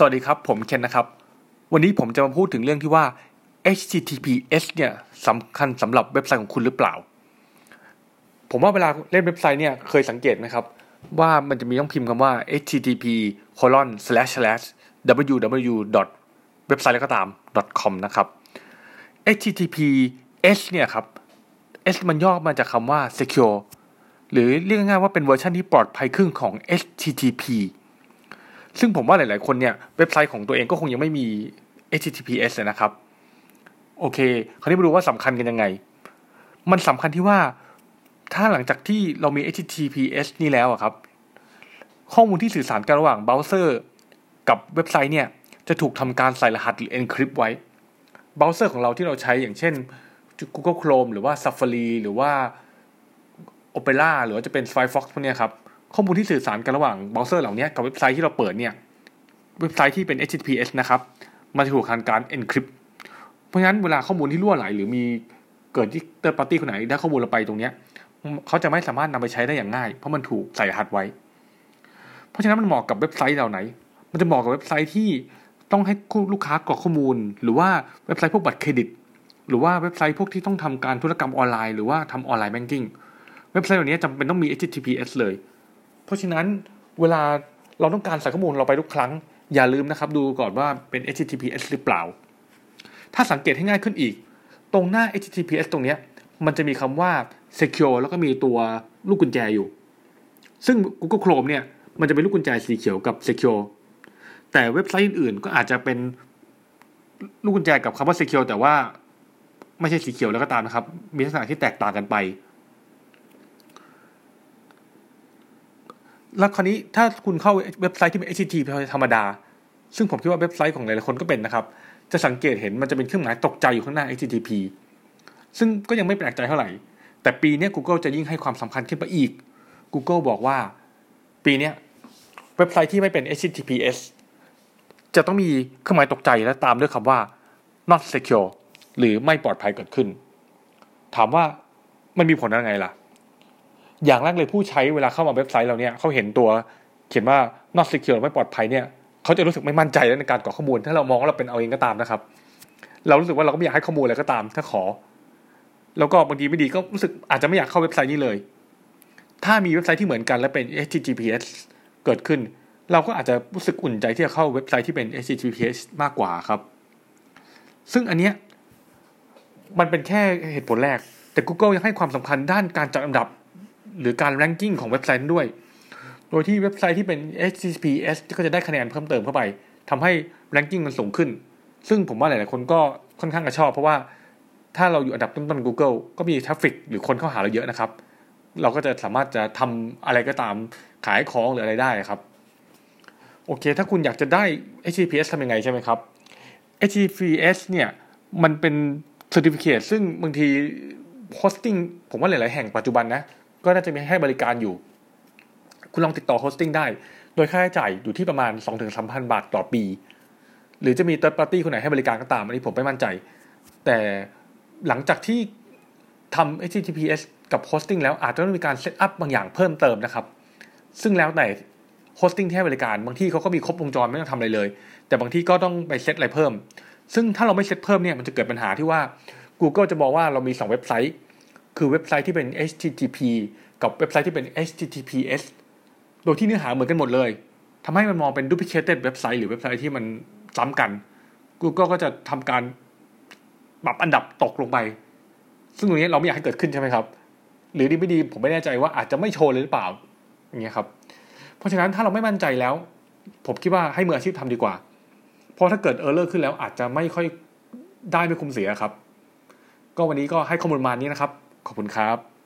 สวัสดีครับ ผมเคนนะครับ วันนี้ผมจะมาพูดถึงเรื่องที่ว่า HTTPS เนี่ยสำคัญสำหรับเว็บไซต์ของคุณหรือเปล่า ผมว่าเวลาเล่นเว็บไซต์เนี่ยเคยสังเกตไหมครับ ว่ามันจะมีต้องพิมพ์คำว่า http colon slash slash www เว็บไซต์แล้วก็ตาม com นะครับ https เนี่ยครับ s มันย่อมาจากคำว่า secure หรือเรียกง่ายๆว่าเป็นเวอร์ชันที่ปลอดภัยครึ่งของ HTTP ซึ่งผมว่าหลาย ๆ คนเนี่ยเว็บไซต์ของตัวเองก็คงยังไม่มี HTTPS เลยนะครับ โอเค คราวนี้มาดูว่าสำคัญกันยังไง มันสำคัญที่ว่าถ้าหลังจากที่เรามี HTTPS นี่แล้วอะครับ ข้อมูลที่สื่อสารกันระหว่างเบราว์เซอร์กับเว็บไซต์เนี่ย จะถูกทำการใส่รหัสหรือ encrypt ไว้ เบราว์เซอร์ของเราที่เราใช้อย่างเช่น Google Chrome หรือว่า Safari หรือว่า Opera หรือว่าจะเป็น Firefox พวกนี้ครับ ข้อมูลที่สื่อสารกันระหว่างเบราว์เซอร์เหล่านี้กับเว็บไซต์ที่เราเปิดเนี่ย เว็บไซต์ที่เป็น HTTPS นะครับ มันจะถูกทำการ encrypt เพราะฉะนั้นเวลาข้อมูลที่รั่วไหล หรือมีเกิดที่ third party คนไหนได้ข้อมูลเราไปตรงเนี้ยเขาจะไม่สามารถนำไปใช้ได้อย่างง่าย เพราะมันถูกใส่รหัสไว้ เพราะฉะนั้นมันเหมาะกับเว็บไซต์เหล่าไหน มันจะเหมาะกับเว็บไซต์ที่ต้องให้ลูกค้ากรอกข้อมูล หรือว่าเว็บไซต์พวกบัตรเครดิต หรือว่าเว็บไซต์พวกที่ต้องทำการธุรกรรมออนไลน์ หรือว่าทำ online banking เว็บไซต์เหล่านี้จำเป็นต้องมี HTTPS เลย เพราะฉะนั้นเวลาเราต้องการใส่ข้อมูลเราไปทุกครั้ง อย่าลืมนะครับดูก่อนว่าเป็น HTTPS หรือเปล่า ถ้าสังเกตให้ง่ายขึ้นอีก ตรงหน้า HTTPS ตรงนี้มันจะมีคำว่า secure แล้วก็มีตัวลูกกุญแจอยู่ ซึ่ง Google Chrome เนี่ยมันจะเป็นลูกกุญแจสีเขียวกับ secure แต่เว็บไซต์อื่นๆ ก็อาจจะเป็นลูกกุญแจกับคำว่า secure แต่ว่าไม่ใช่สีเขียวแล้วก็ตามนะครับ มีลักษณะที่แตกต่างกันไป แล้วคราวนี้ถ้าคุณเข้าเว็บไซต์ที่เป็น HTTP ธรรมดา ซึ่งผมคิดว่าเว็บไซต์ของหลายๆคนก็เป็นนะครับ จะสังเกตเห็นมันจะเป็นเครื่องหมายตกใจอยู่ข้างหน้า HTTP ซึ่งก็ยังไม่แปลกใจเท่าไหร่ แต่ปีนี้ Google จะยิ่งให้ความสำคัญขึ้นไปอีก Google บอกว่า ปีนี้เว็บไซต์ที่ไม่เป็น HTTPS จะต้องมีเครื่องหมายตกใจและตามด้วยคำว่า not secure หรือไม่ปลอดภัยเกิดขึ้น ถามว่ามันมีผลยังไงล่ะ อย่างแรกเลยผู้ใช้เวลาเข้ามาเว็บไซต์เราเนี่ยเขาเห็นตัวเขียนว่า not secure ไม่ปลอดภัยเนี่ยเขาจะรู้สึกไม่มั่นใจในการกรอกข้อมูล ถ้าเรามองว่าเราเป็นเอาเองก็ตามนะครับ เรารู้สึกว่าเราก็ไม่อยากให้ข้อมูลอะไรก็ตาม ถ้าขอ แล้วก็บางทีไม่ดีก็รู้สึกอาจจะไม่อยากเข้าเว็บไซต์นี้เลย ถ้ามีเว็บไซต์ที่เหมือนกันและเป็น HTTPS เกิดขึ้น เราก็อาจจะรู้สึกอุ่นใจที่จะเข้าเว็บไซต์ที่เป็น HTTPS มากกว่าครับ ซึ่งอันเนี้ยมันเป็นแค่เหตุผลแรกแต่ Google ยังให้ความสำคัญด้านการจัดอันดับ หรือการ ranking ของเว็บไซต์ด้วย โดยที่เว็บไซต์ที่เป็น HTTPS ก็จะได้คะแนนเพิ่มเติมเข้าไปทำให้ ranking มันสูงขึ้น ซึ่งผมว่าหลาย ๆ คนก็ค่อนข้างจะชอบ เพราะว่าถ้าเราอยู่อันดับต้น ๆ Google ก็มีทราฟฟิกหรือคนเข้าหาเราเยอะนะครับ เราก็จะสามารถจะทำอะไรก็ตามขายของหรืออะไรได้ครับ โอเค ถ้าคุณอยากจะได้ HTTPS ทำยังไงใช่ไหมครับ HTTPS เนี่ยมันเป็น Certificate ซึ่งบางที hosting ผมว่าหลาย ๆ แห่งปัจจุบันนะ ก็น่าจะมีให้บริการอยู่ คุณลองติดต่อ hosting ได้ โดยค่าใช้จ่ายอยู่ที่ประมาณ 2-3,000 บาทต่อปี หรือจะมี third party คนไหนให้บริการก็ตาม อันนี้ผมไม่มั่นใจ แต่หลังจากที่ทำ HTTPS กับ hosting แล้วอาจจะต้องมีการ set up บางอย่างเพิ่มเติมนะครับ ซึ่งแล้วแต่ hosting ที่ให้บริการ บางที่เขาก็มีครบวงจรไม่ต้องทำอะไรเลย แต่บางที่ก็ต้องไปเซตอะไรเพิ่ม ซึ่งถ้าเราไม่เซตเพิ่มเนี่ยมันจะเกิดปัญหาที่ว่า Google จะบอกว่าเรามี 2 เว็บไซต์ คือเว็บไซต์ที่เป็น HTTP กับเว็บไซต์ที่เป็น HTTPS โดยที่เนื้อหาเหมือนกันหมดเลยทำให้มันมองเป็น duplicated เว็บไซต์หรือเว็บไซต์ที่มันซ้ำกัน Google ก็จะทำการปรับอันดับตกลงไป ซึ่งตรงนี้เราไม่อยากให้เกิดขึ้นใช่ไหมครับ หรือดีไม่ดีผมไม่แน่ใจว่าอาจจะไม่โชว์เลยหรือเปล่าอย่างเงี้ยครับ เพราะฉะนั้นถ้าเราไม่มั่นใจแล้ว ผมคิดว่าให้มืออาชีพทำดีกว่า เพราะถ้าเกิด error ขึ้นแล้วอาจจะไม่ค่อยได้ไม่คุ้มเสียครับ ก็วันนี้ก็ให้ข้อมูลมานี้นะครับ ขอบคุณครับ